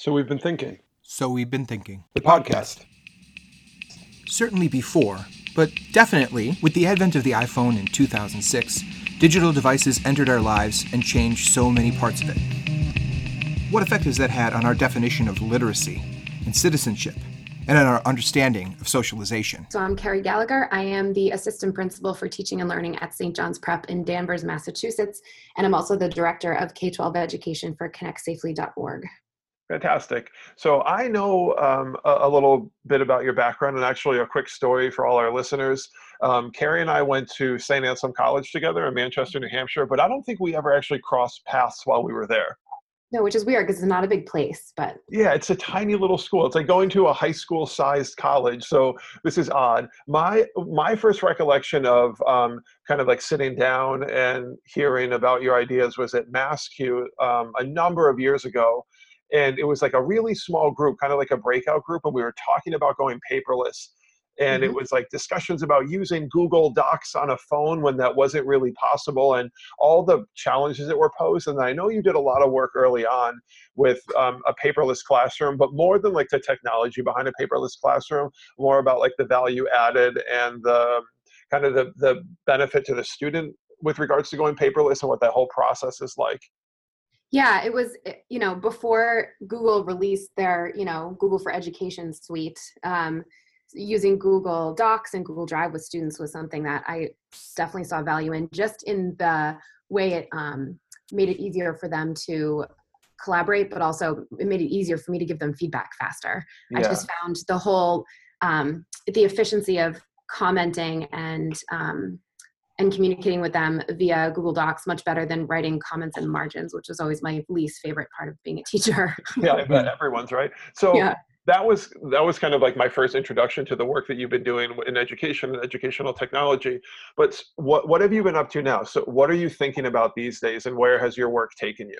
So we've been thinking. So we've been thinking. The podcast. Certainly before, but definitely with the advent of the iPhone in 2006, digital devices entered our lives and changed so many parts of it. What effect has that had on our definition of literacy and citizenship and on our understanding of socialization? So I'm Carrie Gallagher. I am the assistant principal for teaching and learning at St. John's Prep in Danvers, Massachusetts, and I'm also the director of K-12 education for connectsafely.org. Fantastic. So I know um, a, a, little bit about your background and actually a quick story for all our listeners. Um, Carrie and I went to St. Anselm College together in Manchester, New Hampshire, but I don't think we ever actually crossed paths while we were there. No, which is weird because it's not a big place, but yeah, it's a tiny little school. It's like going to a high school sized college. So this is odd. My my first recollection of um, kind of like sitting down and hearing about your ideas was at MassCUE um, a number of years ago and it was like a really small group kind of like a breakout group and we were talking about going paperless and mm-hmm. it was like discussions about using google docs on a phone when that wasn't really possible and all the challenges that were posed and i know you did a lot of work early on with um, a paperless classroom but more than like the technology behind a paperless classroom more about like the value added and the kind of the, the benefit to the student with regards to going paperless and what that whole process is like yeah it was eh, you know before google released their you know google for education suite um, using google docs and google drive with students was something that i definitely saw value in just in the way it um, made it easier for them to collaborate but also it made it easier for me to give them feedback faster yeah. i just found the whole um, the efficiency of commenting and um, and communicating with them via Google Docs much better than writing comments and margins, which was always my least favorite part of being a teacher. yeah, I bet everyone's right. So yeah. that was that was kind of like my first introduction to the work that you've been doing in education and educational technology. But what what have you been up to now? So what are you thinking about these days, and where has your work taken you?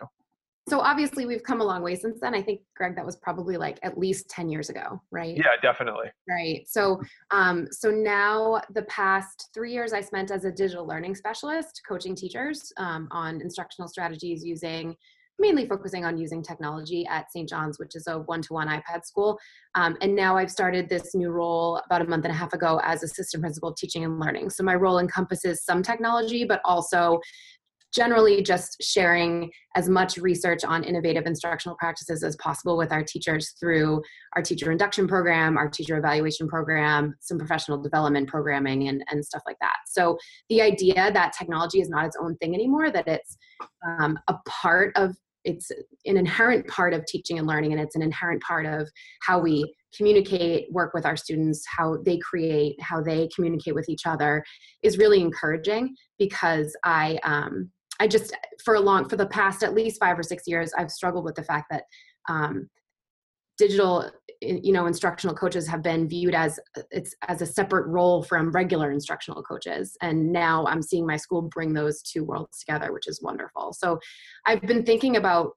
So obviously we've come a long way since then. I think greg that was probably like at least 10 years ago right? Yeah definitely. Right. So um so now the past three years i spent as a digital learning specialist coaching teachers um, on instructional strategies using mainly focusing on using technology at st john's which is a one-to-one ipad school. Um, and now i've started this new role about a month and a half ago as assistant principal of teaching and learning. So my role encompasses some technology but also generally just sharing as much research on innovative instructional practices as possible with our teachers through our teacher induction program, our teacher evaluation program, some professional development programming, and, and stuff like that. So the idea that technology is not its own thing anymore, that it's um, a part of it's an inherent part of teaching and learning and it's an inherent part of how we communicate work with our students how they create how they communicate with each other is really encouraging because i um, I just for a long for the past at least five or six years, I've struggled with the fact that um, digital you know instructional coaches have been viewed as it's as a separate role from regular instructional coaches. And now i'm seeing my school bring those two worlds together which is wonderful. So i've been thinking about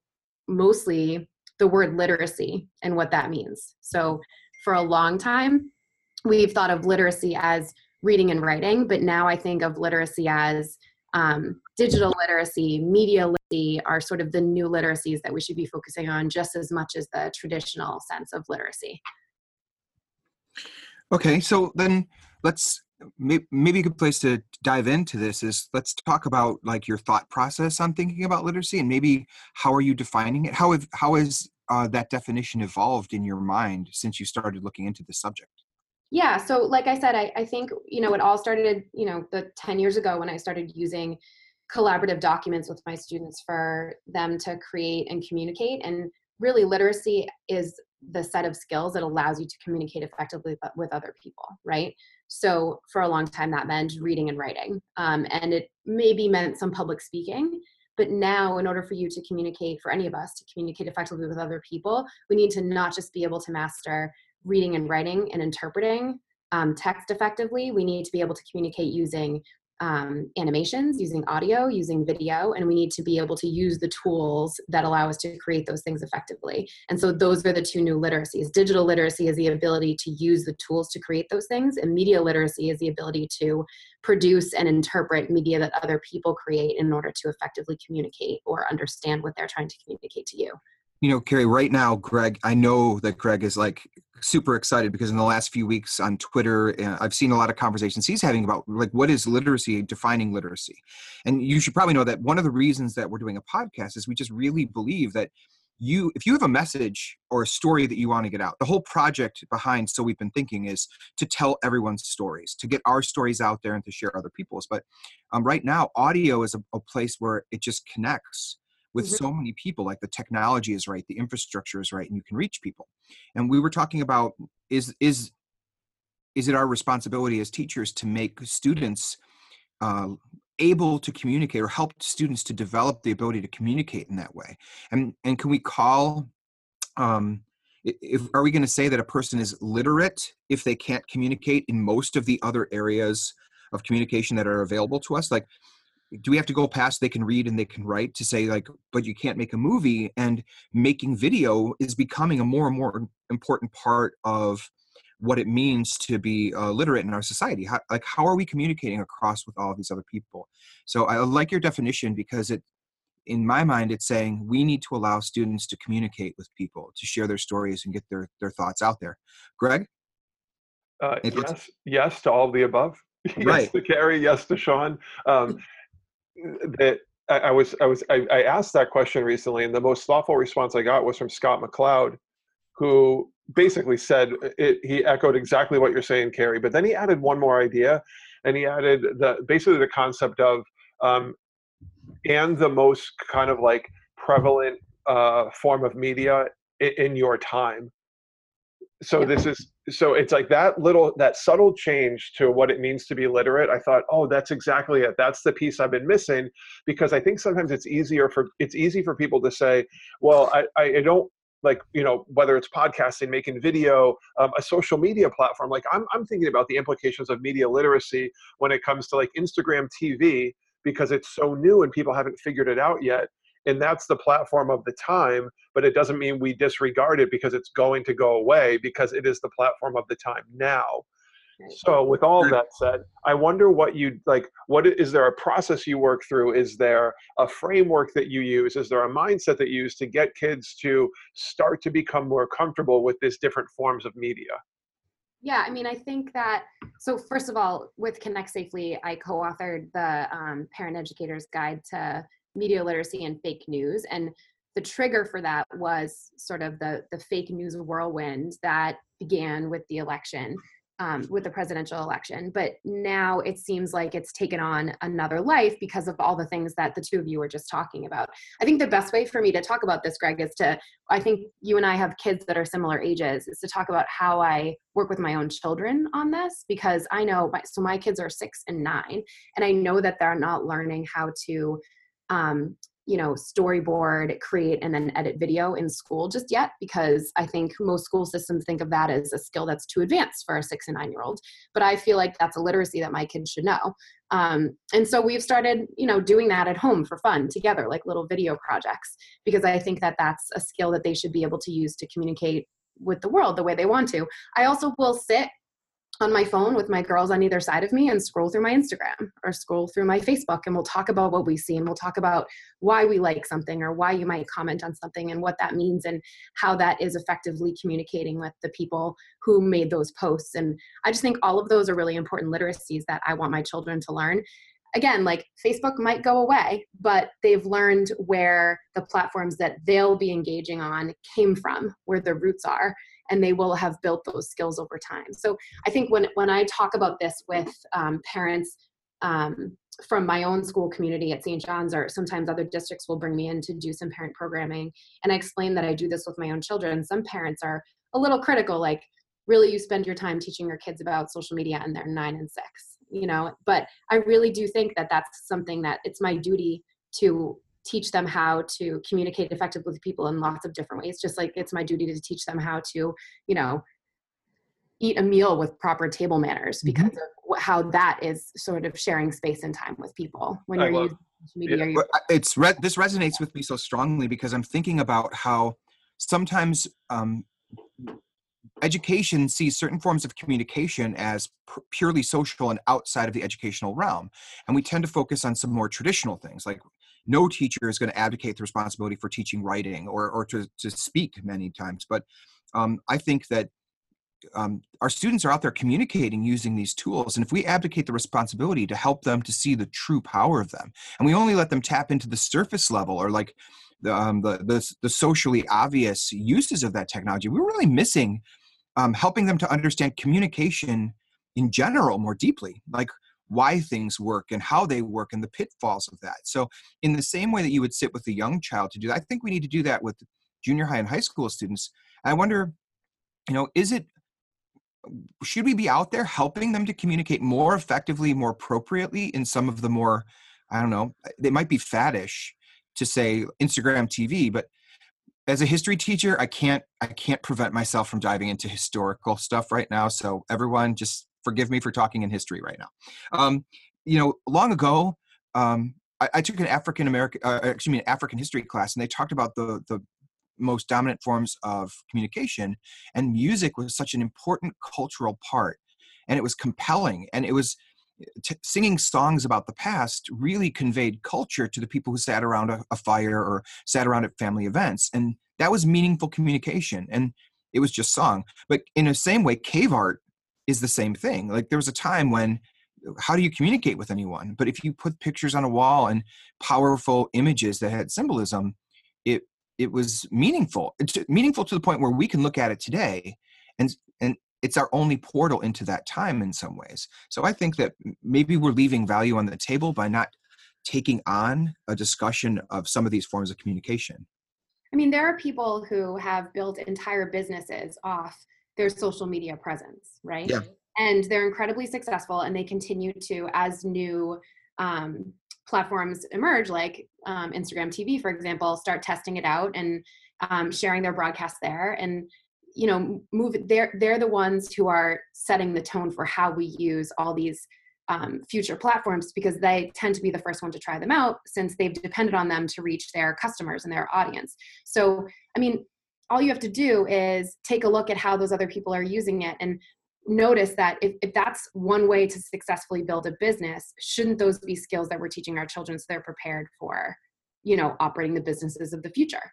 mostly the word literacy and what that means. So for a long time we've thought of literacy as reading and writing but now i think of literacy as um, digital literacy, media literacy are sort of the new literacies that we should be focusing on just as much as the traditional sense of literacy. Okay, so then let's maybe a good place to dive into this is let's talk about like your thought process on thinking about literacy and maybe how are you defining it? How have how has uh, that definition evolved in your mind since you started looking into the subject? Yeah so like i said I, I think you know it all started you know the 10 years ago when i started using collaborative documents with my students for them to create and communicate and really literacy is the set of skills that allows you to communicate effectively with other people right? So for a long time that meant reading and writing um, and it maybe meant some public speaking but now in order for you to communicate for any of us to communicate effectively with other people we need to not just be able to master reading and writing and interpreting um, text effectively, we need to be able to communicate using um, animations, using audio, using video, and we need to be able to use the tools that allow us to create those things effectively. And so those are the two new literacies. Digital literacy is the ability to use the tools to create those things, and media literacy is the ability to produce and interpret media that other people create in order to effectively communicate or understand what they're trying to communicate to you. You know, Carrie, right now, Greg, I know that Greg is like super excited because in the last few weeks on Twitter, uh, I've seen a lot of conversations he's having about like what is literacy, defining literacy. And you should probably know that one of the reasons that we're doing a podcast is we just really believe that you if you have a message or a story that you want to get out the whole project behind so we've been thinking is to tell everyone's stories to get our stories out there and to share other people's but um, right now audio is a, a, place where it just connects with mm-hmm. so many people like the technology is right the infrastructure is right and you can reach people. And we were talking about is is is it our responsibility as teachers to make students uh, able to communicate or help students to develop the ability to communicate in that way? And and can we call um if are we going to say that a person is literate if they can't communicate in most of the other areas of communication that are available to us? Like do we have to go past they can read and they can write to say like but you can't make a movie and making video is becoming a more and more important part of what it means to be uh, literate in our society. How, like how are we communicating across with all of these other people? So i like your definition because it in my mind it's saying we need to allow students to communicate with people to share their stories and get their their thoughts out there. Greg? Uh, yes yes to all of the above. Yes right. to carrie yes to sean. Um, that I, I was I was I, I asked that question recently, and the most thoughtful response I got was from Scott McLeod, who basically said it, he echoed exactly what you're saying, Carrie. But then he added one more idea, and he added the basically the concept of um, and the most kind of like prevalent uh, form of media in, in your time. So yeah. this is so it's like that little that subtle change to what it means to be literate i thought oh that's exactly it that's the piece i've been missing because i think sometimes it's easier for it's easy for people to say well i i don't like you know whether it's podcasting making video um, a social media platform like I'm, I'm thinking about the implications of media literacy when it comes to like instagram tv because it's so new and people haven't figured it out yet and that's the platform of the time but it doesn't mean we disregard it because it's going to go away because it is the platform of the time now. So with all that said i wonder what you like what is there a process you work through? Is there a framework that you use? Is there a mindset that you use to get kids to start to become more comfortable with these different forms of media? Yeah, I mean, I think that so. First of all, with Connect Safely, I co-authored the um, Parent Educator's Guide to media literacy and fake news. And the trigger for that was sort of the the fake news whirlwind that began with the election um, with the presidential election. But now it seems like it's taken on another life because of all the things that the two of you were just talking about. I think the best way for me to talk about this greg is to i think you and i have kids that are similar ages is to talk about how i work with my own children on this because i know my, so my kids are six and nine and i know that they're not learning how to um, you know storyboard create and then edit video in school just yet because i think most school systems think of that as a skill that's too advanced for a six and nine year old but i feel like that's a literacy that my kids should know. Um, and so we've started you know doing that at home for fun together like little video projects because i think that that's a skill that they should be able to use to communicate with the world the way they want to. I also will sit on my phone with my girls on either side of me and scroll through my Instagram or scroll through my Facebook and we'll talk about what we see and we'll talk about why we like something or why you might comment on something and what that means and how that is effectively communicating with the people who made those posts. And I just think all of those are really important literacies that I want my children to learn. Again, like Facebook might go away, but they've learned where the platforms that they'll be engaging on came from, where the roots are and they will have built those skills over time. So I think when when I talk about this with um, parents um, from my own school community at St. John's, or sometimes other districts will bring me in to do some parent programming, and I explain that I do this with my own children. Some parents are a little critical, like, really, you spend your time teaching your kids about social media, and they're nine and six, you know. But I really do think that that's something that it's my duty to teach them how to communicate effectively with people in lots of different ways just like it's my duty to teach them how to you know eat a meal with proper table manners mm-hmm. because mm-hmm. of how that is sort of sharing space and time with people when you're using media yeah. it's re- this resonates with me so strongly because i'm thinking about how sometimes um, education sees certain forms of communication as purely social and outside of the educational realm and we tend to focus on some more traditional things like no teacher is going to advocate the responsibility for teaching writing or, or to, to speak many times. But um, I think that um, our students are out there communicating using these tools and if we abdicate the responsibility to help them to see the true power of them and we only let them tap into the surface level or like the, um, the, the, the, socially obvious uses of that technology we're really missing um, helping them to understand communication in general more deeply like why things work and how they work and the pitfalls of that so in the same way that you would sit with a young child to do that i think we need to do that with junior high and high school students i wonder you know is it should we be out there helping them to communicate more effectively, more appropriately in some of the more, I don't know, they might be faddish to say Instagram TV, but as a history teacher, I can't I can't prevent myself from diving into historical stuff right now. So everyone, just forgive me for talking in history right now. Um, you know, long ago, um, I, I, took an African American, uh, excuse me, an African history class, and they talked about the the most dominant forms of communication and music was such an important cultural part and it was compelling and it was t- singing songs about the past really conveyed culture to the people who sat around a, a fire or sat around at family events and that was meaningful communication and it was just song but in the same way cave art is the same thing. Like there was a time when how do you communicate with anyone? But if you put pictures on a wall and powerful images that had symbolism it it was meaningful. It's meaningful to the point where we can look at it today and and it's our only portal into that time in some ways. So i think that maybe we're leaving value on the table by not taking on a discussion of some of these forms of communication. I mean there are people who have built entire businesses off their social media presence right yeah. and they're incredibly successful and they continue to as new um, platforms emerge, like um, Instagram TV, for example, start testing it out and um, sharing their broadcast there, and you know, move. They're they're the ones who are setting the tone for how we use all these um, future platforms because they tend to be the first one to try them out since they've depended on them to reach their customers and their audience. So, I mean, all you have to do is take a look at how those other people are using it and notice that if, if that's one way to successfully build a business shouldn't those be skills that we're teaching our children so they're prepared for you know operating the businesses of the future?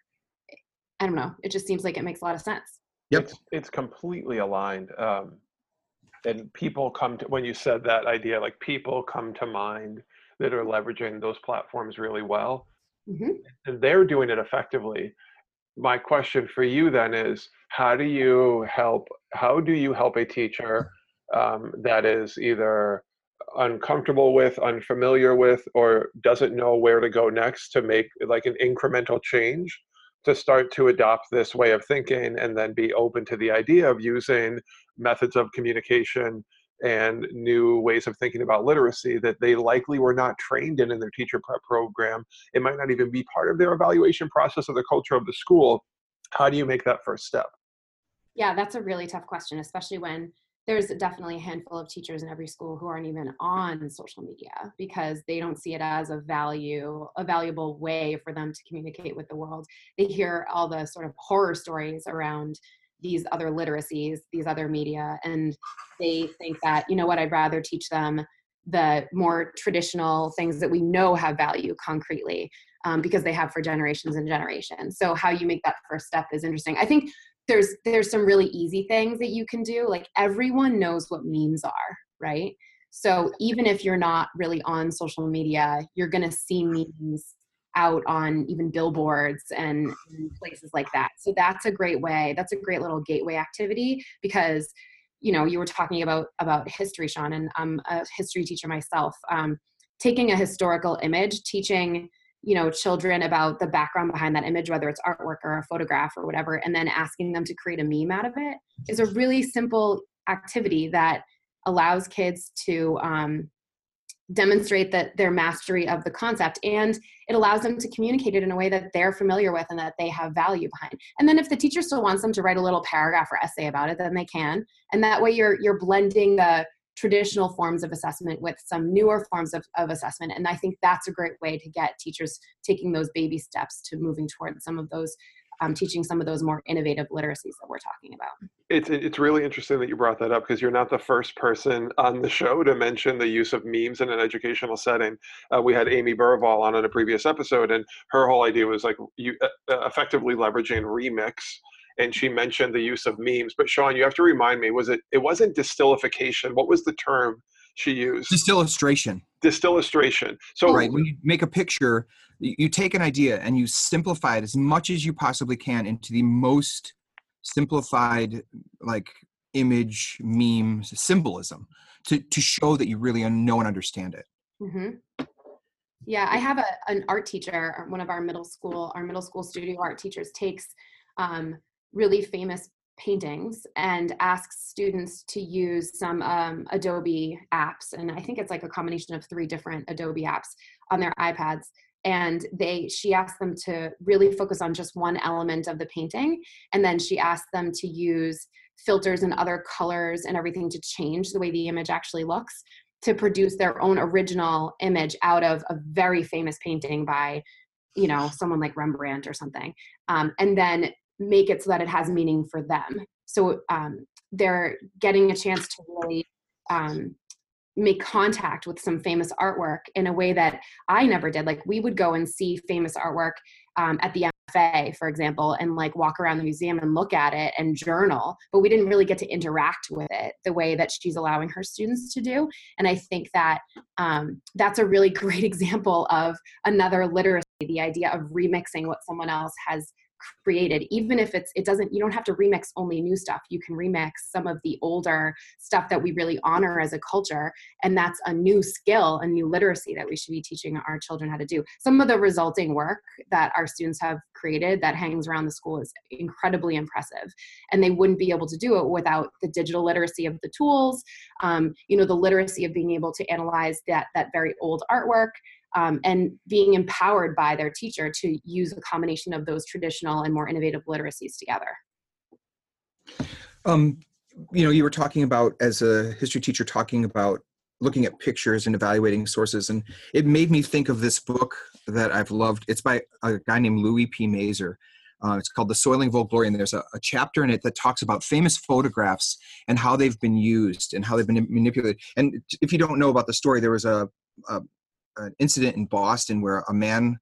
I don't know. It just seems like it makes a lot of sense. Yep. It's, it's completely aligned um, and people come to when you said that idea like people come to mind that are leveraging those platforms really well. Mm-hmm. and they're doing it effectively my question for you then is how do you help how do you help a teacher um, that is either uncomfortable with unfamiliar with or doesn't know where to go next to make like an incremental change to start to adopt this way of thinking and then be open to the idea of using methods of communication and new ways of thinking about literacy that they likely were not trained in in their teacher prep program. It might not even be part of their evaluation process or the culture of the school. How do you make that first step? Yeah, that's a really tough question, especially when there's definitely a handful of teachers in every school who aren't even on social media because they don't see it as a value a valuable way for them to communicate with the world they hear all the sort of horror stories around these other literacies, these other media, and they think that, you know what, I'd rather teach them the more traditional things that we know have value concretely um, because they have for generations and generations. So how you make that first step is interesting. I think there's there's some really easy things that you can do. Like everyone knows what memes are, right? So even if you're not really on social media, you're gonna see memes out on even billboards and, places like that. So that's a great way. That's a great little gateway activity because you know you were talking about about history sean and i'm a history teacher myself um, taking a historical image teaching you know children about the background behind that image whether it's artwork or a photograph or whatever and then asking them to create a meme out of it is a really simple activity that allows kids to um, demonstrate that their mastery of the concept and it allows them to communicate it in a way that they're familiar with and that they have value behind. And then if the teacher still wants them to write a little paragraph or essay about it then they can. And that way you're you're blending the traditional forms of assessment with some newer forms of, of assessment. And i think that's a great way to get teachers taking those baby steps to moving towards some of those um, teaching some of those more innovative literacies that we're talking about. It's it's really interesting that you brought that up because you're not the first person on the show to mention the use of memes in an educational setting. Uh, we had Amy Burvall on in a previous episode, and her whole idea was like you uh, uh effectively leveraging remix and she mentioned the use of memes. But Sean, you have to remind me, was it it wasn't distillification? What was the term she used? Distillustration. Distillustration. So right, when you make a picture, you take an idea and you simplify it as much as you possibly can into the most simplified like image meme symbolism to, to show that you really know and understand it. Mm-hmm. Yeah, I have a, an art teacher, one of our middle school, our middle school studio art teachers takes um, really famous paintings and asks students to use some um, Adobe apps. And I think it's like a combination of three different Adobe apps on their iPads. And they, she asked them to really focus on just one element of the painting. And then she asked them to use filters and other colors and everything to change the way the image actually looks to produce their own original image out of a very famous painting by you know someone like rembrandt or something um, and then make it so that it has meaning for them. So um, they're getting a chance to really um, make contact with some famous artwork in a way that I never did. Like we would go and see famous artwork um, at the MFA, for example, and like walk around the museum and look at it and journal, but we didn't really get to interact with it the way that she's allowing her students to do. And I think that um, that's a really great example of another literacy, the idea of remixing what someone else has created even if it's it doesn't you don't have to remix only new stuff. You can remix some of the older stuff that we really honor as a culture and that's a new skill a new literacy that we should be teaching our children how to do. Some of the resulting work that our students have created that hangs around the school is incredibly impressive and they wouldn't be able to do it without the digital literacy of the tools um, you know the literacy of being able to analyze that that very old artwork um, and being empowered by their teacher to use a combination of those traditional and more innovative literacies together. Um, you know, you were talking about as a history teacher talking about looking at pictures and evaluating sources, and it made me think of this book that I've loved. It's by a guy named Louis P. Masur. Uh, it's called The Soiling of Glory, and there's a, a, chapter in it that talks about famous photographs and how they've been used and how they've been manipulated. And if you don't know about the story, there was a, a an incident in Boston where a man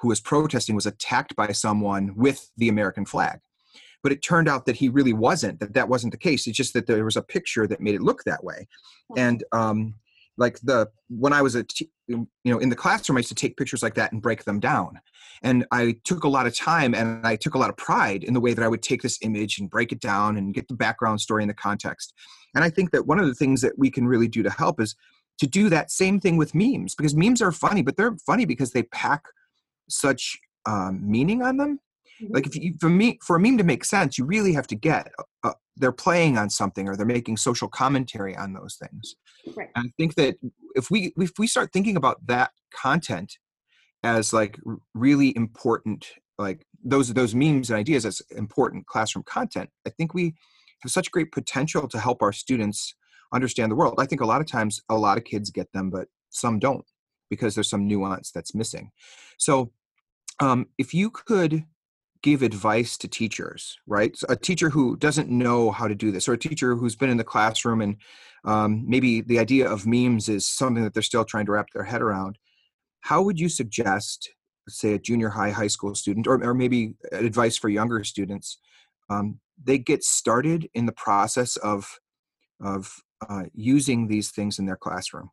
who was protesting was attacked by someone with the American flag. But it turned out that he really wasn't, that that wasn't the case. It's just that there was a picture that made it look that way. And um, like the, when I was a, t- you know, in the classroom, I used to take pictures like that and break them down. And I took a lot of time and I took a lot of pride in the way that I would take this image and break it down and get the background story and the context. And I think that one of the things that we can really do to help is to do that same thing with memes because memes are funny, but they're funny because they pack such um, meaning on them. Mm-hmm. Like if you, for me, for a meme to make sense, you really have to get uh, they're playing on something or they're making social commentary on those things. Right. And I think that if we if we start thinking about that content as like really important, like those those memes and ideas as important classroom content, I think we have such great potential to help our students understand the world. I think a lot of times a lot of kids get them, but some don't because there's some nuance that's missing. So um, if you could give advice to teachers, right? So a teacher who doesn't know how to do this, or a teacher who's been in the classroom and um, maybe the idea of memes is something that they're still trying to wrap their head around. How would you suggest, say, a junior high, high school student, or, or maybe advice for younger students, um, they get started in the process of of uh, using these things in their classroom.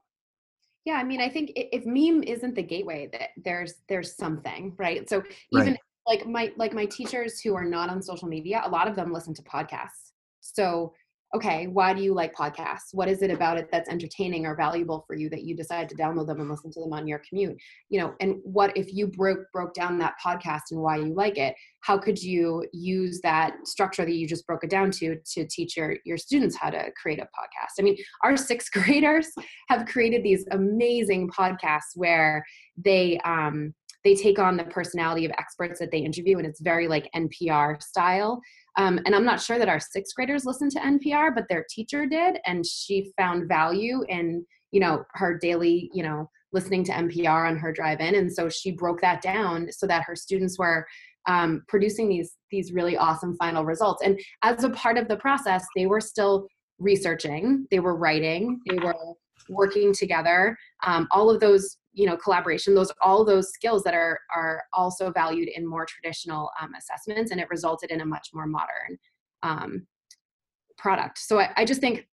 Yeah i mean i think if meme isn't the gateway that there's there's something right? So even right. like my like my teachers who are not on social media a lot of them listen to podcasts. So okay, why do you like podcasts? What is it about it that's entertaining or valuable for you that you decide to download them and listen to them on your commute? You know, and what if you broke broke down that podcast and why you like it? How could you use that structure that you just broke it down to to teach your your students how to create a podcast? I mean, our sixth graders have created these amazing podcasts where they um they take on the personality of experts that they interview and it's very like npr style. Um, and I'm not sure that our sixth graders listen to NPR, but their teacher did, and she found value in you know her daily you know listening to npr on her drive in. And so she broke that down so that her students were um, producing these these really awesome final results. And as a part of the process they were still researching they were writing they were working together. Um, all of those you know collaboration those all those skills that are are also valued in more traditional um, assessments and it resulted in a much more modern um, product. So I, I just think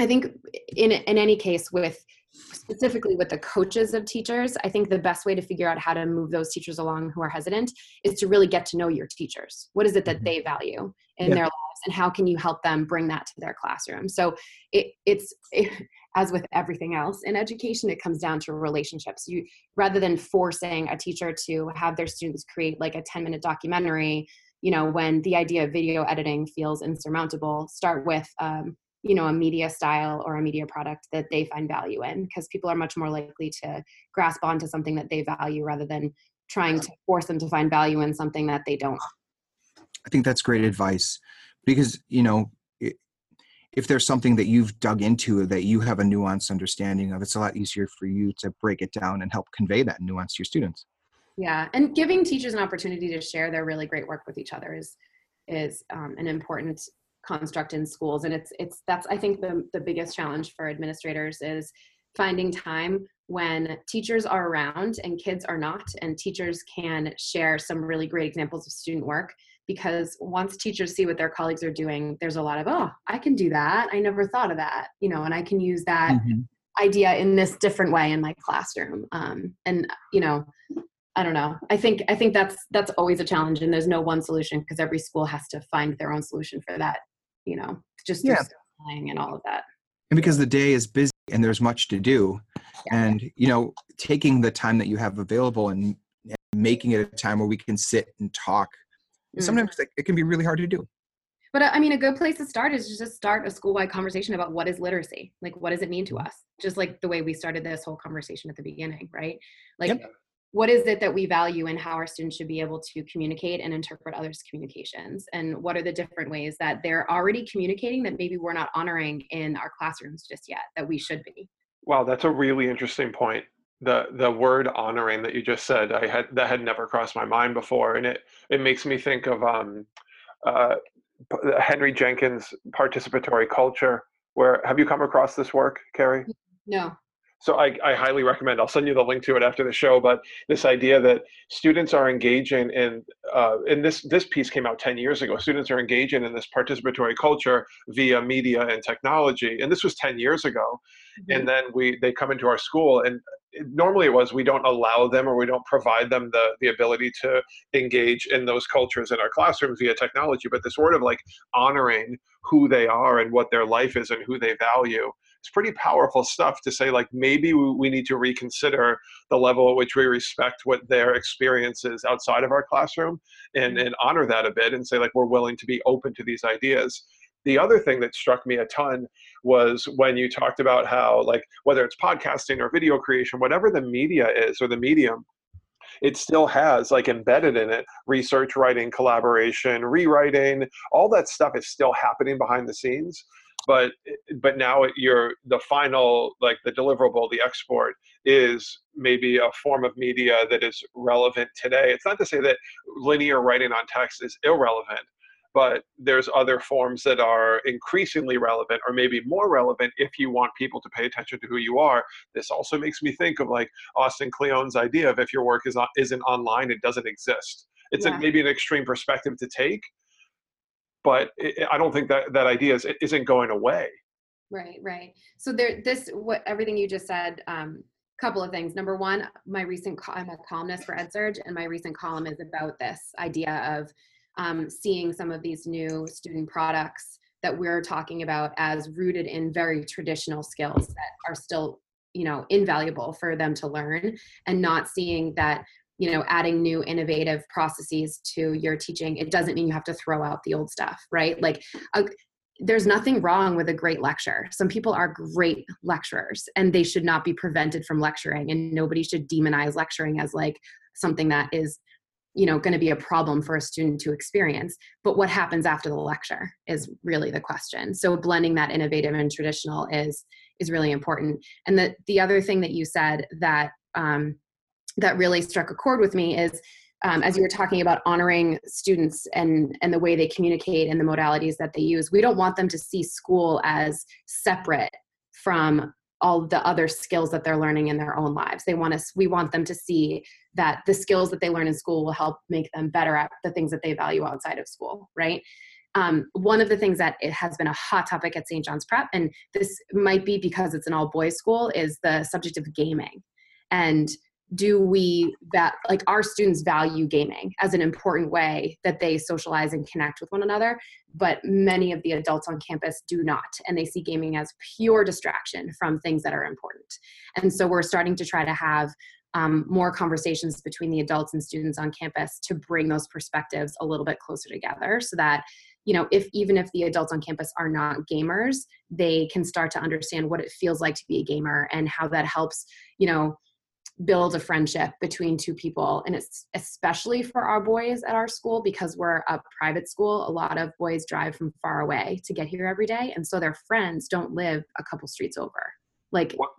i think in in any case with specifically with the coaches of teachers i think the best way to figure out how to move those teachers along who are hesitant is to really get to know your teachers what is it that mm-hmm. they value in yeah. their lives and how can you help them bring that to their classroom so it, it's it, as with everything else in education it comes down to relationships you rather than forcing a teacher to have their students create like a 10 minute documentary you know when the idea of video editing feels insurmountable start with um, you know a media style or a media product that they find value in because people are much more likely to grasp onto something that they value rather than trying to force them to find value in something that they don't. I think that's great advice because you know if there's something that you've dug into that you have a nuanced understanding of it's a lot easier for you to break it down and help convey that nuance to your students. Yeah and giving teachers an opportunity to share their really great work with each other is is um, an important construct in schools and it's it's that's i think the, the biggest challenge for administrators is finding time when teachers are around and kids are not and teachers can share some really great examples of student work because once teachers see what their colleagues are doing there's a lot of oh i can do that i never thought of that you know and i can use that mm-hmm. idea in this different way in my classroom um, and you know I don't know. I think I think that's that's always a challenge, and there's no one solution because every school has to find their own solution for that. You know, just yeah. and all of that. And because the day is busy and there's much to do, yeah. and you know, taking the time that you have available and, and making it a time where we can sit and talk. Mm-hmm. Sometimes it can be really hard to do. But uh, I mean, a good place to start is just start a school-wide conversation about what is literacy. Like, what does it mean to mm-hmm. us? Just like the way we started this whole conversation at the beginning, right? Like, yep what is it that we value and how our students should be able to communicate and interpret others communications? And what are the different ways that they're already communicating that maybe we're not honoring in our classrooms just yet that we should be? Wow that's a really interesting point. The the word honoring that you just said i had that had never crossed my mind before and it it makes me think of um uh henry jenkins participatory culture where have you come across this work carrie? No so I, I, highly recommend i'll send you the link to it after the show but this idea that students are engaging in uh, and this this piece came out 10 years ago. Students are engaging in this participatory culture via media and technology and this was 10 years ago. Mm-hmm. and then we they come into our school and normally it was we don't allow them or we don't provide them the the ability to engage in those cultures in our classrooms via technology but this word of like honoring who they are and what their life is and who they value it's pretty powerful stuff to say like maybe we need to reconsider the level at which we respect what their experience is outside of our classroom and, mm-hmm. and honor that a bit and say like we're willing to be open to these ideas the other thing that struck me a ton was when you talked about how like whether it's podcasting or video creation whatever the media is or the medium it still has like embedded in it research writing collaboration rewriting all that stuff is still happening behind the scenes but eh, but now you're the final like the deliverable the export is maybe a form of media that is relevant today. It's not to say that linear writing on text is irrelevant but there's other forms that are increasingly relevant or maybe more relevant if you want people to pay attention to who you are. This also makes me think of like austin kleon's idea of if your work is not, isn't online it doesn't exist. It's yeah. a, maybe an extreme perspective to take but it, I don't think that that idea is, isn't going away. Right, right. So there, this what everything you just said. Um, couple of things. Number one, my recent I'm a columnist for EdSurge, and my recent column is about this idea of um, seeing some of these new student products that we're talking about as rooted in very traditional skills that are still you know invaluable for them to learn and not seeing that you know adding new innovative processes to your teaching it doesn't mean you have to throw out the old stuff right? Like a, there's nothing wrong with a great lecture. Some people are great lecturers and they should not be prevented from lecturing and nobody should demonize lecturing as like something that is you know going to be a problem for a student to experience. But what happens after the lecture is really the question. So blending that innovative and traditional is is really important. And the the other thing that you said that um, that really struck a chord with me is um, as you were talking about honoring students and and the way they communicate and the modalities that they use we don't want them to see school as separate from all the other skills that they're learning in their own lives. They want us we want them to see that the skills that they learn in school will help make them better at the things that they value outside of school right? Um, one of the things that it has been a hot topic at st john's prep and this might be because it's an all boys school is the subject of gaming. And do we that like our students value gaming as an important way that they socialize and connect with one another but many of the adults on campus do not and they see gaming as pure distraction from things that are important. And so we're starting to try to have um, more conversations between the adults and students on campus to bring those perspectives a little bit closer together so that you know if even if the adults on campus are not gamers they can start to understand what it feels like to be a gamer and how that helps you know build a friendship between two people and it's especially for our boys at our school because we're a private school. A lot of boys drive from far away to get here every day and so their friends don't live a couple streets over. Like what,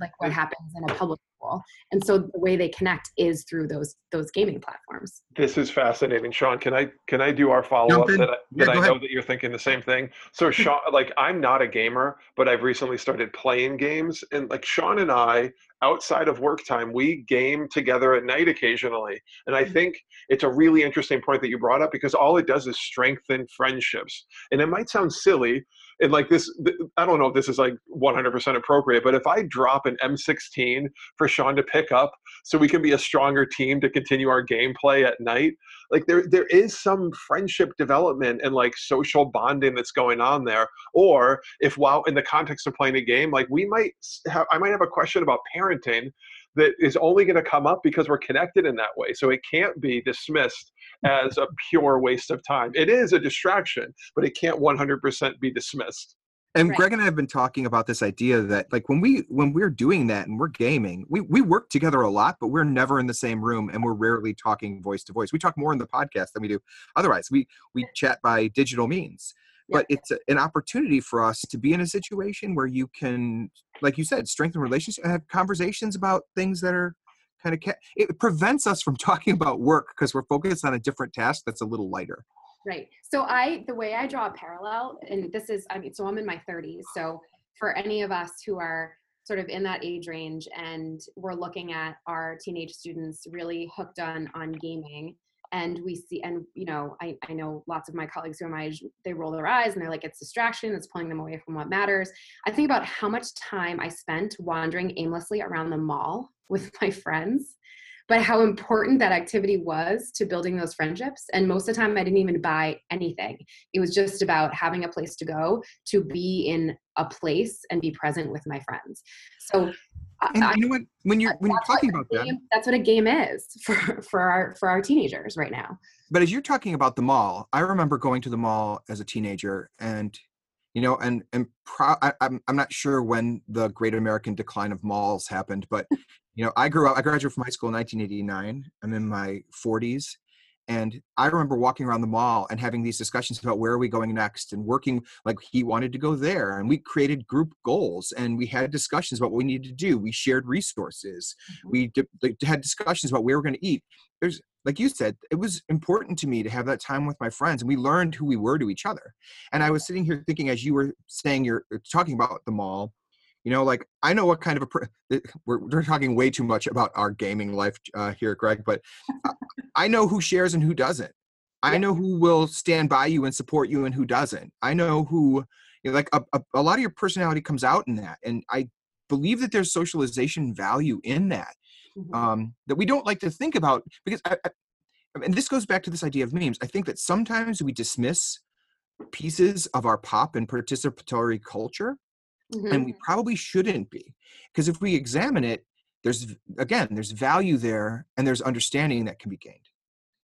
like what happens in a public school. And so the way they connect is through those those gaming platforms. This is fascinating. Sean can i can i do our follow-up? That i, that yeah, I know that you're thinking the same thing. So sean like i'm not a gamer but i've recently started playing games. And like sean and i outside of work time we game together at night occasionally. And i mm-hmm. think it's a really interesting point that you brought up because all it does is strengthen friendships. And it might sound silly and like this i don't know if this is like 100% appropriate but if i drop an m16 for sean to pick up so we can be a stronger team to continue our gameplay at night like there there is some friendship development and like social bonding that's going on there. Or if while in the context of playing a game like we might have i might have a question about parenting that is only going to come up because we're connected in that way so it can't be dismissed as a pure waste of time. It is a distraction, but it can't 100% be dismissed. And right. Greg and I have been talking about this idea that like when we when we're doing that and we're gaming, we we work together a lot, but we're never in the same room and we're rarely talking voice to voice. We talk more in the podcast than we do otherwise. We we chat by digital means. But it's a, an opportunity for us to be in a situation where you can, like you said, strengthen relationships have conversations about things that are kind of ca- it prevents us from talking about work because we're focused on a different task that's a little lighter. Right. So i the way i draw a parallel and this is i mean so i'm in my 30s so for any of us who are sort of in that age range and we're looking at our teenage students really hooked on on gaming and we see and you know I, I know lots of my colleagues who are my age they roll their eyes and they're like it's distraction it's pulling them away from what matters. I think about how much time i spent wandering aimlessly around the mall with my friends but how important that activity was to building those friendships and most of the time i didn't even buy anything. It was just about having a place to go to be in a place and be present with my friends. So and I, you know what? When you're when you're talking about game, that, that's what a game is for for our for our teenagers right now. But as you're talking about the mall, I remember going to the mall as a teenager, and you know, and and pro- I, I'm I'm not sure when the Great American Decline of malls happened, but you know, I grew up. I graduated from high school in 1989. I'm in my 40s, and I remember walking around the mall and having these discussions about where are we going next and working like he wanted to go there. And we created group goals and we had discussions about what we needed to do. We shared resources. Mm-hmm. We d- had discussions about where we're going to eat. There's, like you said, it was important to me to have that time with my friends and we learned who we were to each other. And I was sitting here thinking, as you were saying, you're talking about the mall, you know like i know what kind of a we're, we're talking way too much about our gaming life uh, here greg but i know who shares and who doesn't. I know who will stand by you and support you and who doesn't. I know who you know, like a, a, a lot of your personality comes out in that and i believe that there's socialization value in that mm-hmm. um, that we don't like to think about because I, I, and this goes back to this idea of memes. I think that sometimes we dismiss pieces of our pop and participatory culture mm-hmm. and we probably shouldn't be because if we examine it there's again there's value there and there's understanding that can be gained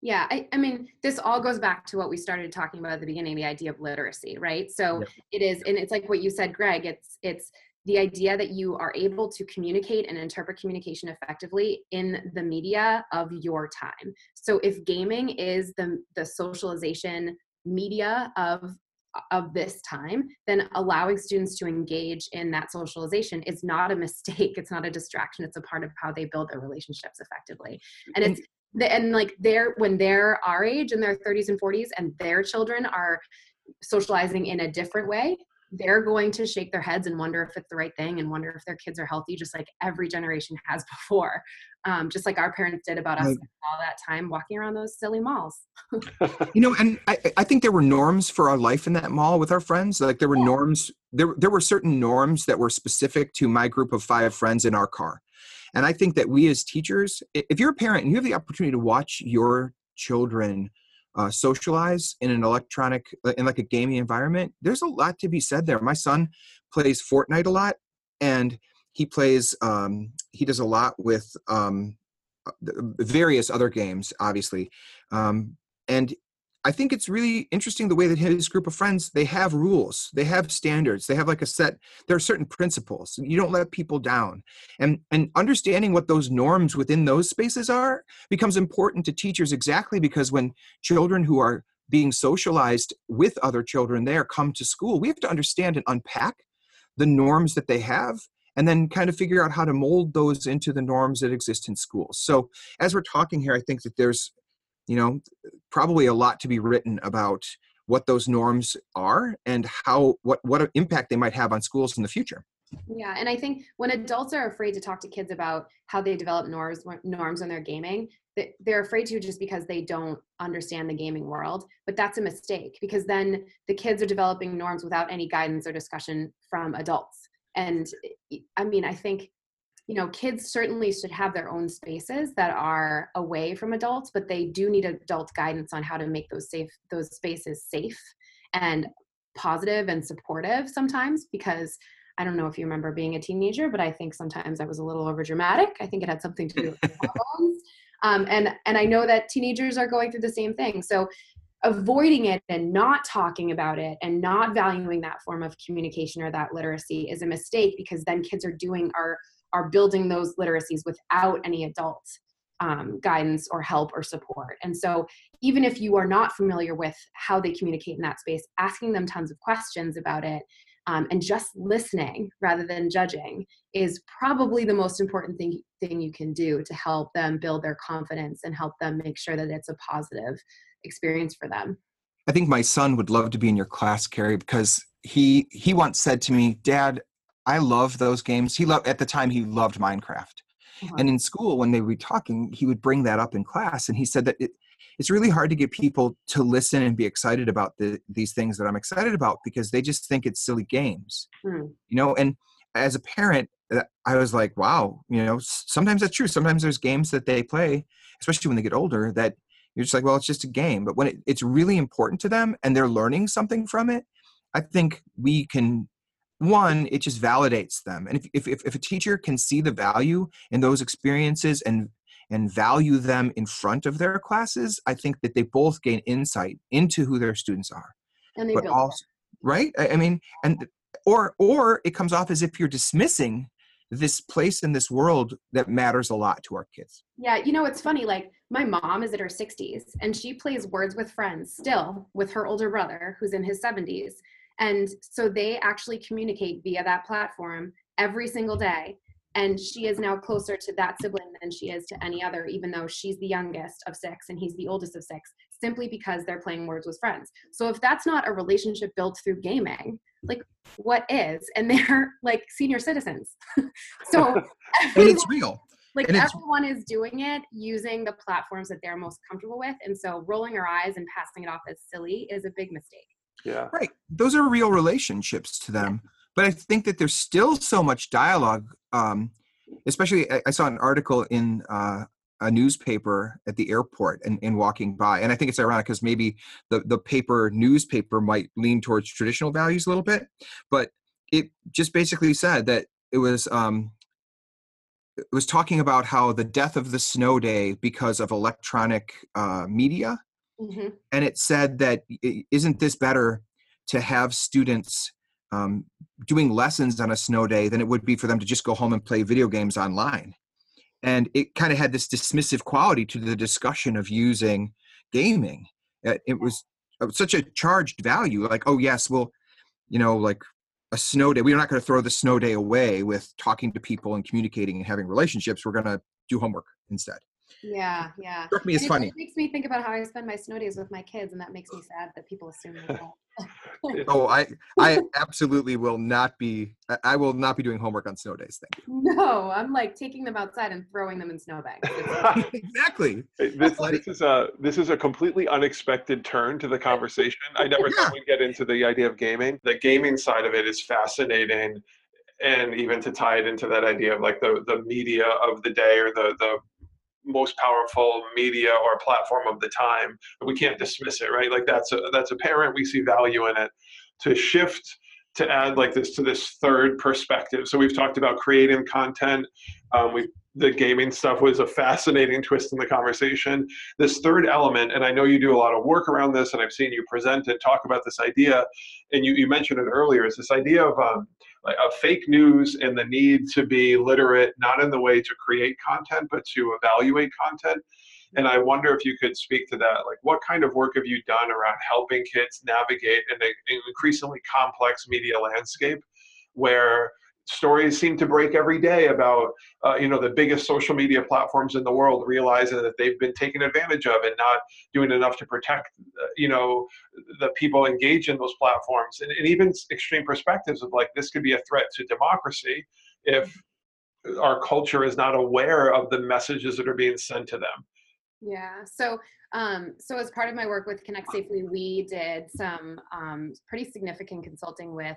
yeah I, I, mean this all goes back to what we started talking about at the beginning the idea of literacy right so yep. it is and it's like what you said greg it's it's the idea that you are able to communicate and interpret communication effectively in the media of your time so if gaming is the the socialization media of of this time, then allowing students to engage in that socialization is not a mistake. It's not a distraction. It's a part of how they build their relationships effectively. Mm, and it's and like they're when they're our age in their 30s and 40s and their children are socializing in a different way they're going to shake their heads and wonder if it's the right thing and wonder if their kids are healthy, just like every generation has before. Um, just like our parents did about us right. all that time walking around those silly malls. you know, and I, I think there were norms for our life in that mall with our friends. Like there were yeah. norms, there, there were certain norms that were specific to my group of five friends in our car. And I think that we as teachers, if you're a parent and you have the opportunity to watch your children uh, socialize in an electronic uh, in like a gaming environment there's a lot to be said there. My son plays fortnite a lot and he plays um, he does a lot with um, uh, various other games obviously um, and I think it's really interesting the way that his group of friends they have rules, they have standards, they have like a set. There are certain principles. You don't let people down, and and understanding what those norms within those spaces are becomes important to teachers exactly because when children who are being socialized with other children there come to school, we have to understand and unpack the norms that they have and then kind of figure out how to mold those into the norms that exist in schools. So as we're talking here, I think that there's you know probably a lot to be written about what those norms are and how what what impact they might have on schools in the future. Yeah and i think when adults are afraid to talk to kids about how they develop norms norms when they're gaming they're afraid to just because they don't understand the gaming world but that's a mistake because then the kids are developing norms without any guidance or discussion from adults. And i mean i think you know kids certainly should have their own spaces that are away from adults but they do need adult guidance on how to make those safe those spaces safe and positive and supportive sometimes because I don't know if you remember being a teenager, but I think sometimes I was a little over dramatic. I think it had something to do with hormones. Um, and and I know that teenagers are going through the same thing. So avoiding it and not talking about it and not valuing that form of communication or that literacy is a mistake because then kids are doing are are building those literacies without any adult um, guidance or help or support. And so, even if you are not familiar with how they communicate in that space, asking them tons of questions about it um, and just listening rather than judging is probably the most important thing, thing you can do to help them build their confidence and help them make sure that it's a positive experience for them. I think my son would love to be in your class, Carrie, because he he once said to me, "Dad, I love those games. He loved at the time he loved Minecraft. Uh-huh. And in school, when they were talking, he would bring that up in class, and he said that it, it's really hard to get people to listen and be excited about the, these things that I'm excited about because they just think it's silly games, mm. you know. And as a parent, uh, I was like, wow, you know, sometimes that's true. Sometimes there's games that they play, especially when they get older, that you're just like, well, it's just a game. But when it, it's really important to them and they're learning something from it, I think we can one it just validates them. And if, if, if a teacher can see the value in those experiences and and value them in front of their classes i think that they both gain insight into who their students are. And they but build also, right? I, I mean and or or it comes off as if you're dismissing this place in this world that matters a lot to our kids. Yeah you know it's funny like my mom is in her 60s and she plays words with friends still with her older brother who's in his 70s and so they actually communicate via that platform every single day. And she is now closer to that sibling than she is to any other, even though she's the youngest of six and he's the oldest of six, simply because they're playing words with friends. So if that's not a relationship built through gaming, like what is? And they're like senior citizens. so and it's real like everyone is doing it using the platforms that they're most comfortable with and so rolling our eyes and passing it off as silly is a big mistake yeah. Right. Those are real relationships to them but i think that there's still so much dialogue um, especially I, I, saw an article in uh, a newspaper at the airport and, and walking by and i think it's ironic because maybe the, the paper newspaper might lean towards traditional values a little bit but it just basically said that it was um, it was talking about how the death of the snow day because of electronic uh, media Mm-hmm. And it said that isn't this better to have students um, doing lessons on a snow day than it would be for them to just go home and play video games online? And it kind of had this dismissive quality to the discussion of using gaming. It was such a charged value. Like, oh yes, well, you know, like a snow day. We're not going to throw the snow day away with talking to people and communicating and having relationships. We're going to do homework instead. Yeah, yeah. Struck me as it funny. just makes me think about how I spend my snow days with my kids, and that makes me sad that people assume that. Oh, I I absolutely will not be. I- I will not be doing homework on snow days. Thank you. no, I'm like taking them outside and throwing them in snowbanks. It's- you. Exactly. this, this is a this is a completely unexpected turn to the conversation. I never Yeah. thought we'd get into the idea of gaming. The gaming side of it is fascinating, and even to tie it into that idea of like the the media of the day or the the most powerful media or platform of the time. We can't dismiss it, right? Like that's a, that's apparent. We see value in it. To shift to add like this to this third perspective. So we've talked about creating content. Um, we the gaming stuff was a fascinating twist in the conversation. This third element, and I know you do a lot of work around this, and I've seen you present and talk about this idea, and you, you mentioned it earlier, is this idea of um, like of fake news and the need to be literate, not in the way to create content, but to evaluate content. And I wonder if you could speak to that. Like, what kind of work have you done around helping kids navigate an increasingly complex media landscape where stories seem to break every day about uh, you know the biggest social media platforms in the world realizing that they've been taken advantage of and not doing enough to protect uh, you know the people engaged in those platforms and, and even extreme perspectives of like this could be a threat to democracy if our culture is not aware of the messages that are being sent to them Yeah. So, um, so as part of my work with Connect Safely, we did some um, pretty significant consulting with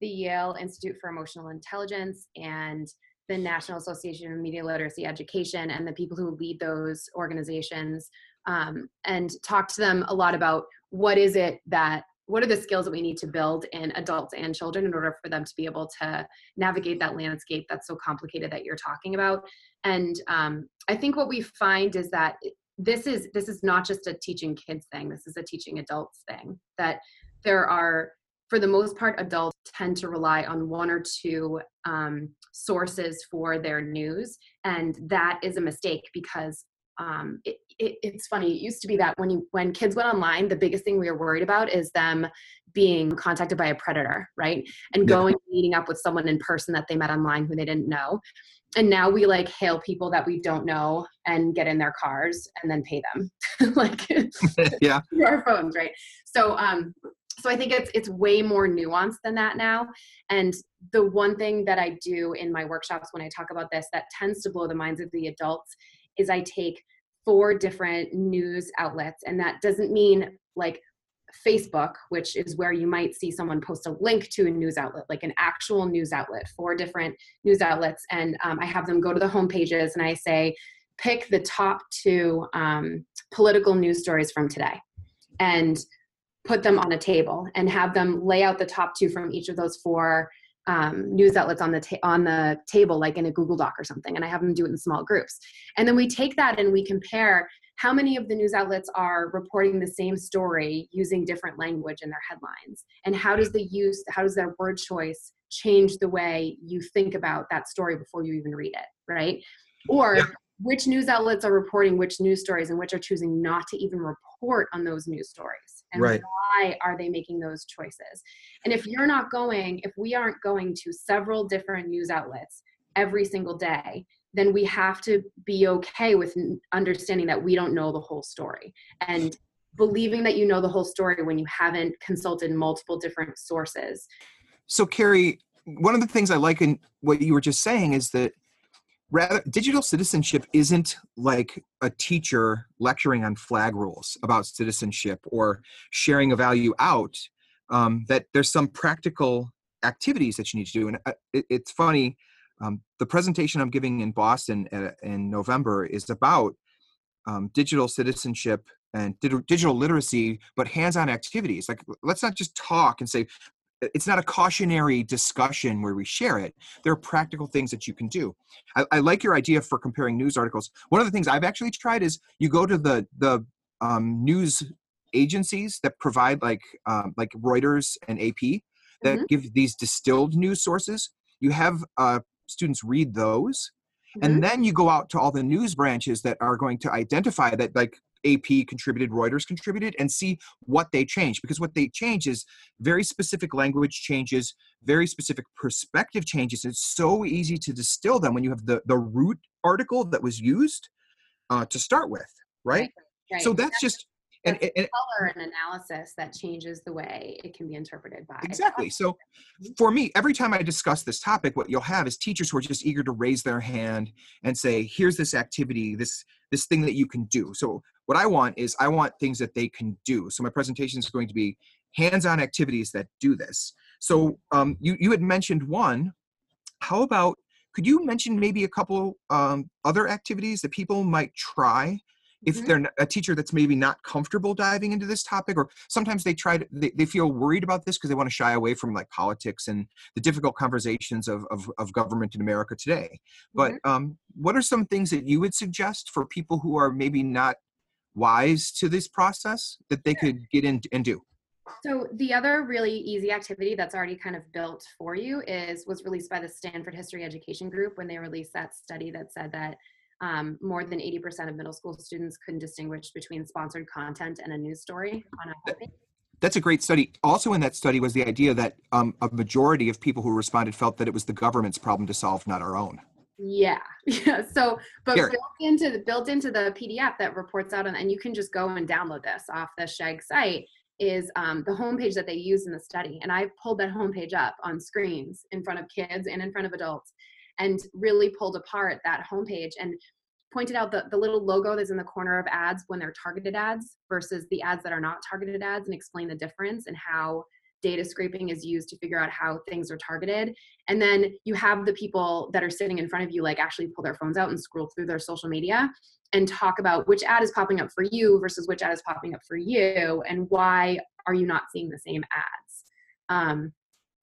the Yale Institute for Emotional Intelligence and the National Association of Media Literacy Education and the people who lead those organizations, um, and talk to them a lot about what is it that what are the skills that we need to build in adults and children in order for them to be able to navigate that landscape that's so complicated that you're talking about. And um, i think what we find is that this is this is not just a teaching kids thing this is a teaching adults thing that there are for the most part adults tend to rely on one or two um, sources for their news and that is a mistake because um, it, it, it's funny it used to be that when you when kids went online the biggest thing we were worried about is them being contacted by a predator right and Yeah. going meeting up with someone in person that they met online who they didn't know and now we like hail people that we don't know and get in their cars and then pay them like Yeah. through our phones right so um so i think it's it's way more nuanced than that now. And the one thing that i do in my workshops when i talk about this that tends to blow the minds of the adults is i take four different news outlets. And that doesn't mean like Facebook, which is where you might see someone post a link to a news outlet, like an actual news outlet, four different news outlets. And um, I have them go to the home pages and I say, pick the top two um, political news stories from today. And put them on a table and have them lay out the top two from each of those four um, news outlets on the ta- on the table, like in a Google Doc or something, and I have them do it in small groups. And then we take that and we compare how many of the news outlets are reporting the same story using different language in their headlines and how does the use how does their word choice change the way you think about that story before you even read it right or Yeah. which news outlets are reporting which news stories and which are choosing not to even report on those news stories and Right. why are they making those choices and if you're not going if we aren't going to several different news outlets every single day then we have to be okay with understanding that we don't know the whole story and believing that you know the whole story when you haven't consulted multiple different sources. So, Carrie, one of the things I like in what you were just saying is that rather digital citizenship isn't like a teacher lecturing on flag rules about citizenship or sharing a value out. Um, that there's some practical activities that you need to do, and uh, it, it's funny. Um, the presentation I'm giving in Boston uh, in November is about um, digital citizenship and digital literacy, but hands-on activities. Like, let's not just talk and say it's not a cautionary discussion where we share it. There are practical things that you can do. I, I like your idea for comparing news articles. One of the things I've actually tried is you go to the the um, news agencies that provide like um, like Reuters and AP that Mhm. give these distilled news sources. You have uh, students read those, Mhm. and then you go out to all the news branches that are going to identify that like AP contributed, Reuters contributed, and see what they change. Because what they change is very specific language changes, very specific perspective changes. It's so easy to distill them when you have the, the root article that was used uh, to start with, right? right, right. So that's just and, and, and, color and analysis that changes the way it can be interpreted by exactly so for me every time i discuss this topic what you'll have is teachers who are just eager to raise their hand and say here's this activity this this thing that you can do. So what i want is i want things that they can do. So my presentation is going to be hands-on activities that do this. So um, you, you had mentioned one. How about could you mention maybe a couple um, other activities that people might try if mm-hmm. they're a teacher that's maybe not comfortable diving into this topic or sometimes they try to they, they feel worried about this because they want to shy away from like politics and the difficult conversations of, of, of government in america today but mm-hmm. um, what are some things that you would suggest for people who are maybe not wise to this process that they could get in and do so the other really easy activity that's already kind of built for you is was released by the Stanford History Education Group when they released that study that said that um, more than 80% of middle school students couldn't distinguish between sponsored content and a news story on a homepage. That's a great study. Also, in that study was the idea that um, a majority of people who responded felt that it was the government's problem to solve, not our own. Yeah, yeah. So, but Here. built into the built into the PDF that reports out, on, and you can just go and download this off the SHEG site is um, the homepage that they use in the study. And I pulled that homepage up on screens in front of kids and in front of adults and really pulled apart that homepage and pointed out the, the little logo that's in the corner of ads when they're targeted ads versus the ads that are not targeted ads and explain the difference and how data scraping is used to figure out how things are targeted. And then you have the people that are sitting in front of you like actually pull their phones out and scroll through their social media and talk about which ad is popping up for you versus which ad is popping up for you and why are you not seeing the same ads? Um,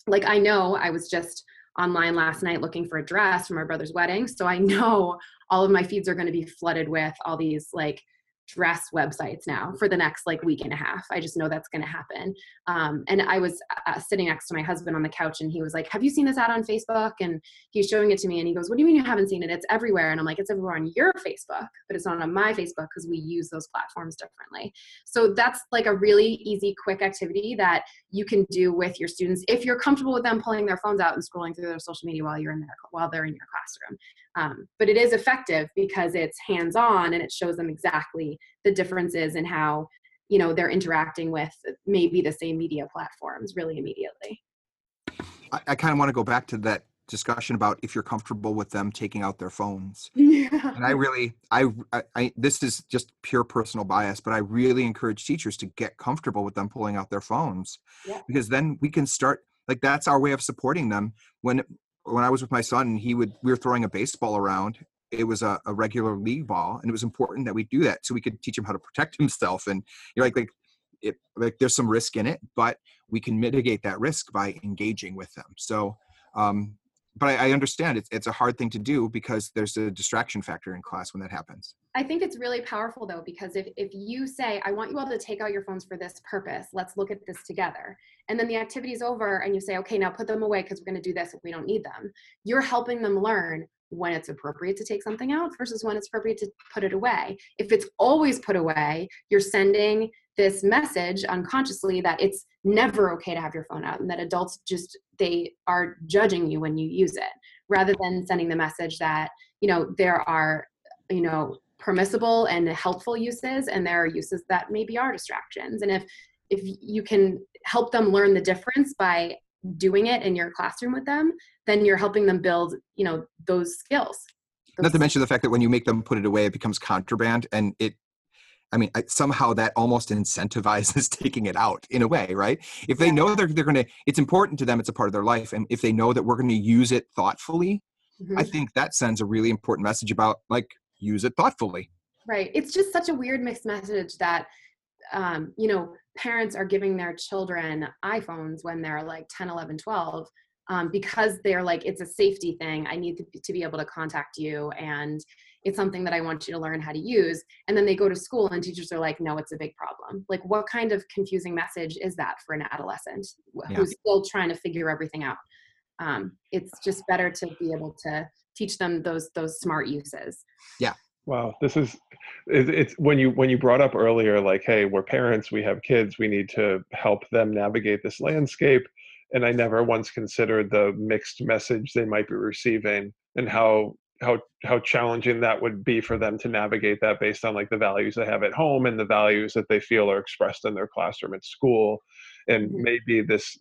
like i know i was just online last night looking for a dress for my brother's wedding. So I know all of my feeds are going to be flooded with all these like dress websites now for the next like week and a half. I just know that's going to happen. Um, and I was uh, sitting next to my husband on the couch and he was like, have you seen this ad on Facebook? And he's showing it to me and he goes, what do you mean you haven't seen it? It's everywhere. And I'm like, it's everywhere on your Facebook, but it's not on my Facebook because we use those platforms differently. So that's like a really easy, quick activity that you can do with your students if you're comfortable with them pulling their phones out and scrolling through their social media while you're in there, while they're in your classroom. Um, but it is effective because it's hands-on and it shows them exactly the differences in how you know they're interacting with maybe the same media platforms really immediately. I, I kind of want to go back to that discussion about if you're comfortable with them taking out their phones. Yeah. And I really, I, I, I, this is just pure personal bias, but I really encourage teachers to get comfortable with them pulling out their phones yeah. because then we can start like that's our way of supporting them when when I was with my son, he would we were throwing a baseball around. It was a, a regular league ball, and it was important that we do that so we could teach him how to protect himself. And you're like like it like there's some risk in it, but we can mitigate that risk by engaging with them. So um, but I, understand it's it's a hard thing to do because there's a distraction factor in class when that happens. I think it's really powerful though because if if you say I want you all to take out your phones for this purpose, let's look at this together, and then the activity is over and you say okay now put them away because we're going to do this if we don't need them, you're helping them learn when it's appropriate to take something out versus when it's appropriate to put it away. If it's always put away, you're sending this message unconsciously that it's never okay to have your phone out and that adults just they are judging you when you use it rather than sending the message that you know there are you know permissible and helpful uses and there are uses that maybe are distractions and if if you can help them learn the difference by doing it in your classroom with them then you're helping them build you know those skills those not to mention the fact that when you make them put it away it becomes contraband and it I mean, somehow that almost incentivizes taking it out in a way, right? If they know they're, they're going to, it's important to them, it's a part of their life. And if they know that we're going to use it thoughtfully, mm-hmm. I think that sends a really important message about like, use it thoughtfully. Right. It's just such a weird mixed message that, um, you know, parents are giving their children iPhones when they're like 10, 11, 12. Um, because they're like it's a safety thing i need to, be able to contact you and it's something that I want you to learn how to use. And then they go to school and teachers are like, no, it's a big problem. Like, what kind of confusing message is that for an adolescent yeah. who's still trying to figure everything out? Um, it's just better to be able to teach them those those smart uses. Yeah. Wow, this is it's when you when you brought up earlier like hey, we're parents, we have kids, we need to help them navigate this landscape and I never once considered the mixed message they might be receiving and how how how challenging that would be for them to navigate that based on like the values they have at home and the values that they feel are expressed in their classroom at school and mm-hmm. maybe this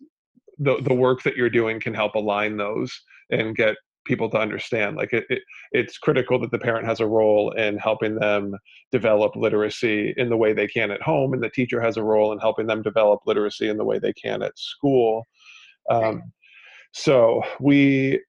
the the work that you're doing can help align those and get people to understand like it, it, it's critical that the parent has a role in helping them develop literacy in the way they can at home and the teacher has a role in helping them develop literacy in the way they can at school. Um, so we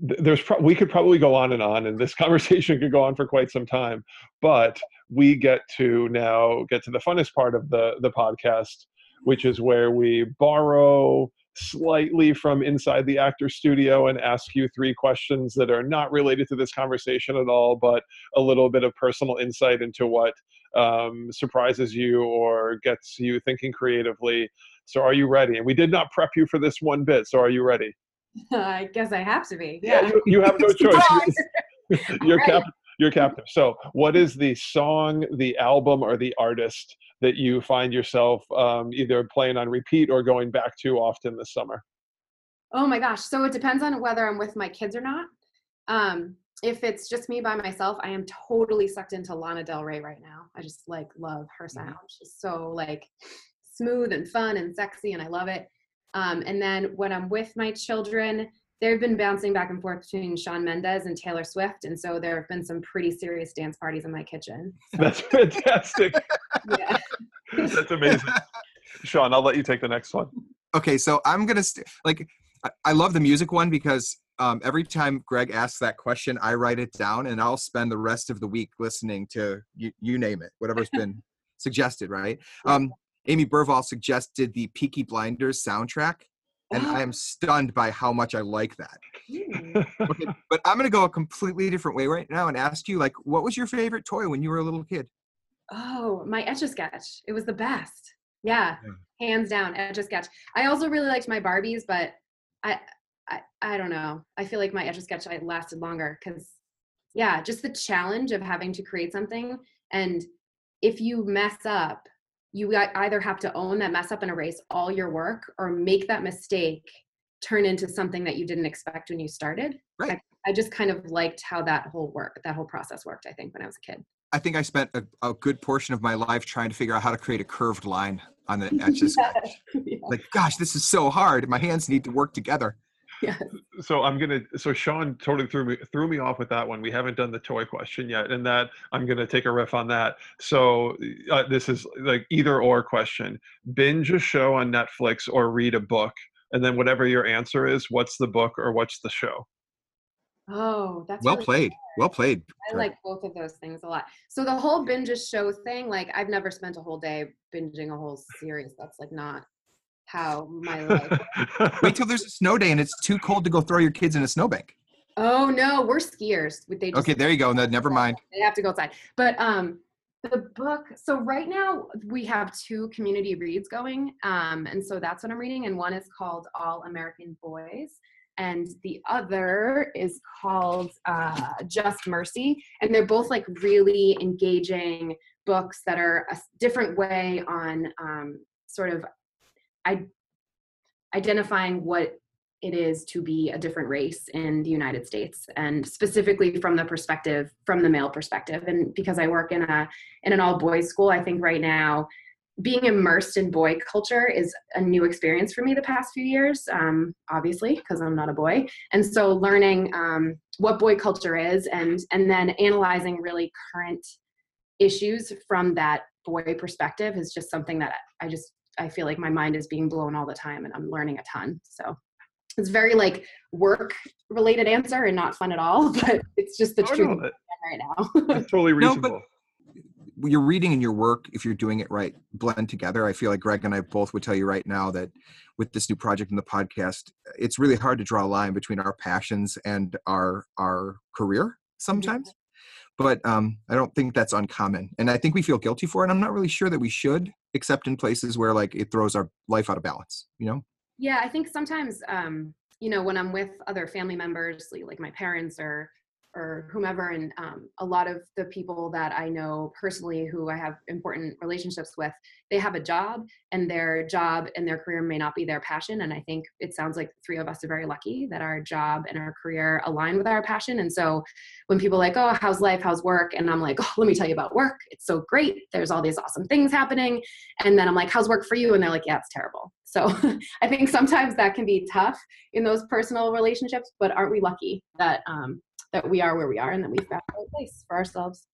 there's pro- we could probably go on and on and this conversation could go on for quite some time but we get to now get to the funnest part of the the podcast which is where we borrow slightly from inside the actor studio and ask you three questions that are not related to this conversation at all, but a little bit of personal insight into what um, surprises you or gets you thinking creatively. So, are you ready? And we did not prep you for this one bit. So, are you ready? I guess I have to be. Yeah, yeah you, you, have no choice. you're, cap- you're captive. So, what is the song, the album, or the artist that you find yourself um, either playing on repeat or going back to often this summer? Oh my gosh. So it depends on whether I'm with my kids or not. Um, if it's just me by myself, I am totally sucked into Lana Del Rey right now. I just like love her mm-hmm. sound. She's so like smooth and fun and sexy, and I love it. Um, and then when I'm with my children, they've been bouncing back and forth between Shawn Mendes and Taylor Swift, and so there have been some pretty serious dance parties in my kitchen. That's fantastic. yeah. That's amazing. Sean, I'll let you take the next one. Okay, so I'm gonna st- like I, I love the music one because um, every time Greg asks that question, I write it down and I'll spend the rest of the week listening to you, you name it, whatever's been suggested, right? Um, Amy Burvall suggested the Peaky Blinders soundtrack and I am stunned by how much I like that. Okay, but I'm gonna go a completely different way right now and ask you, like, what was your favorite toy when you were a little kid? Oh, my Etch a Sketch. It was the best. Oh, yeah, yeah. hands down, Etch a Sketch. I also really liked my Barbies, but I, I, I don't know. I feel like my Etch a Sketch I lasted longer because, yeah, just the challenge of having to create something, and if you mess up, you either have to own that mess up and erase all your work or make that mistake turn into something that you didn't expect when you started. Right. I, I just kind of liked how that whole work, that whole process worked, I think, when I was a kid. I think I spent a, a good portion of my life trying to figure out how to create a curved line on the a sketch. yeah. Like, gosh, this is so hard. My hands need to work together. Yes. So I'm gonna. So Sean totally threw me threw me off with that one. We haven't done the toy question yet, and that I'm gonna take a riff on that. So uh, this is like either or question: binge a show on Netflix or read a book, and then whatever your answer is, what's the book or what's the show? Oh, that's well really played. Well played. I like both of those things a lot. So the whole binge a show thing, like I've never spent a whole day binging a whole series. That's like not how my life. Wait till there's a snow day and it's too cold to go throw your kids in a snowbank. Oh no, we're skiers. They just, okay, there you go. No, never mind. They have to go outside. But um, the book. So right now we have two community reads going, um, and so that's what I'm reading. And one is called All American Boys, and the other is called uh, Just Mercy. And they're both like really engaging books that are a different way on um, sort of I, identifying what it is to be a different race in the United States and specifically from the perspective from the male perspective. And because I work in a in an all boys school I think right now being immersed in boy culture is a new experience for me the past few years um, obviously because i'm not a boy. And so learning um, what boy culture is and and then analyzing really current issues from that boy perspective is just something that i just I feel like my mind is being blown all the time and I'm learning a ton. So it's very like work related answer and not fun at all, but it's just the oh, truth no, right now. That's totally reasonable. No, but your reading and your work, if you're doing it right, blend together. I feel like Greg and I both would tell you right now that with this new project and the podcast, it's really hard to draw a line between our passions and our our career sometimes. But um, I don't think that's uncommon, and I think we feel guilty for it. I'm not really sure that we should except in places where like it throws our life out of balance you know yeah i think sometimes um you know when i'm with other family members like my parents or or whomever. And um, a lot of the people that I know personally who I have important relationships with, they have a job and their job and their career may not be their passion. And I think it sounds like three of us are very lucky that our job and our career align with our passion. And so when people like, oh, how's life? How's work? And I'm like, oh, let me tell you about work. It's so great. There's all these awesome things happening. And then I'm like, how's work for you? And they're like, yeah, it's terrible. So I think sometimes that can be tough in those personal relationships, but aren't we lucky that um, that we are where we are and that we've got a place for ourselves?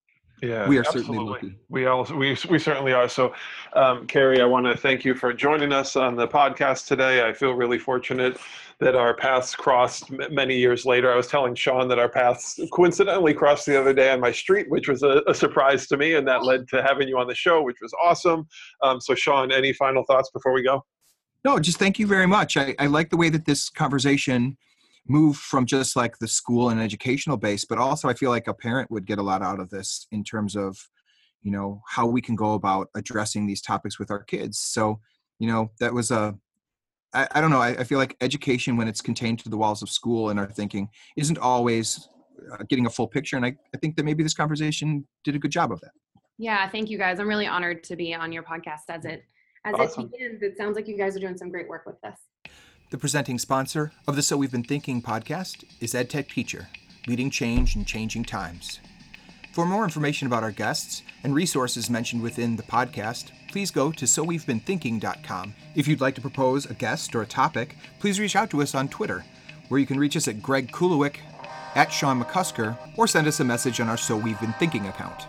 Yeah, we are absolutely. certainly lucky. We all we we certainly are. So, um, Carrie, I want to thank you for joining us on the podcast today. I feel really fortunate that our paths crossed m- many years later. I was telling Sean that our paths coincidentally crossed the other day on my street, which was a, a surprise to me, and that led to having you on the show, which was awesome. Um, so, Sean, any final thoughts before we go? No, just thank you very much. I, I like the way that this conversation moved from just like the school and educational base, but also I feel like a parent would get a lot out of this in terms of, you know, how we can go about addressing these topics with our kids. So, you know, that was a, I, I don't know, I, I feel like education when it's contained to the walls of school and our thinking isn't always uh, getting a full picture. And I, I think that maybe this conversation did a good job of that. Yeah, thank you guys. I'm really honored to be on your podcast as it as Awesome. it begins. It sounds like you guys are doing some great work with this. The presenting sponsor of the So We've Been Thinking podcast is EdTech Teacher, leading change in changing times. For more information about our guests and resources mentioned within the podcast, please go to sowe'vebeen.thinking.com. If you'd like to propose a guest or a topic, please reach out to us on Twitter, where you can reach us at Greg Kulowiec, at Sean McCusker, or send us a message on our So We've Been Thinking account.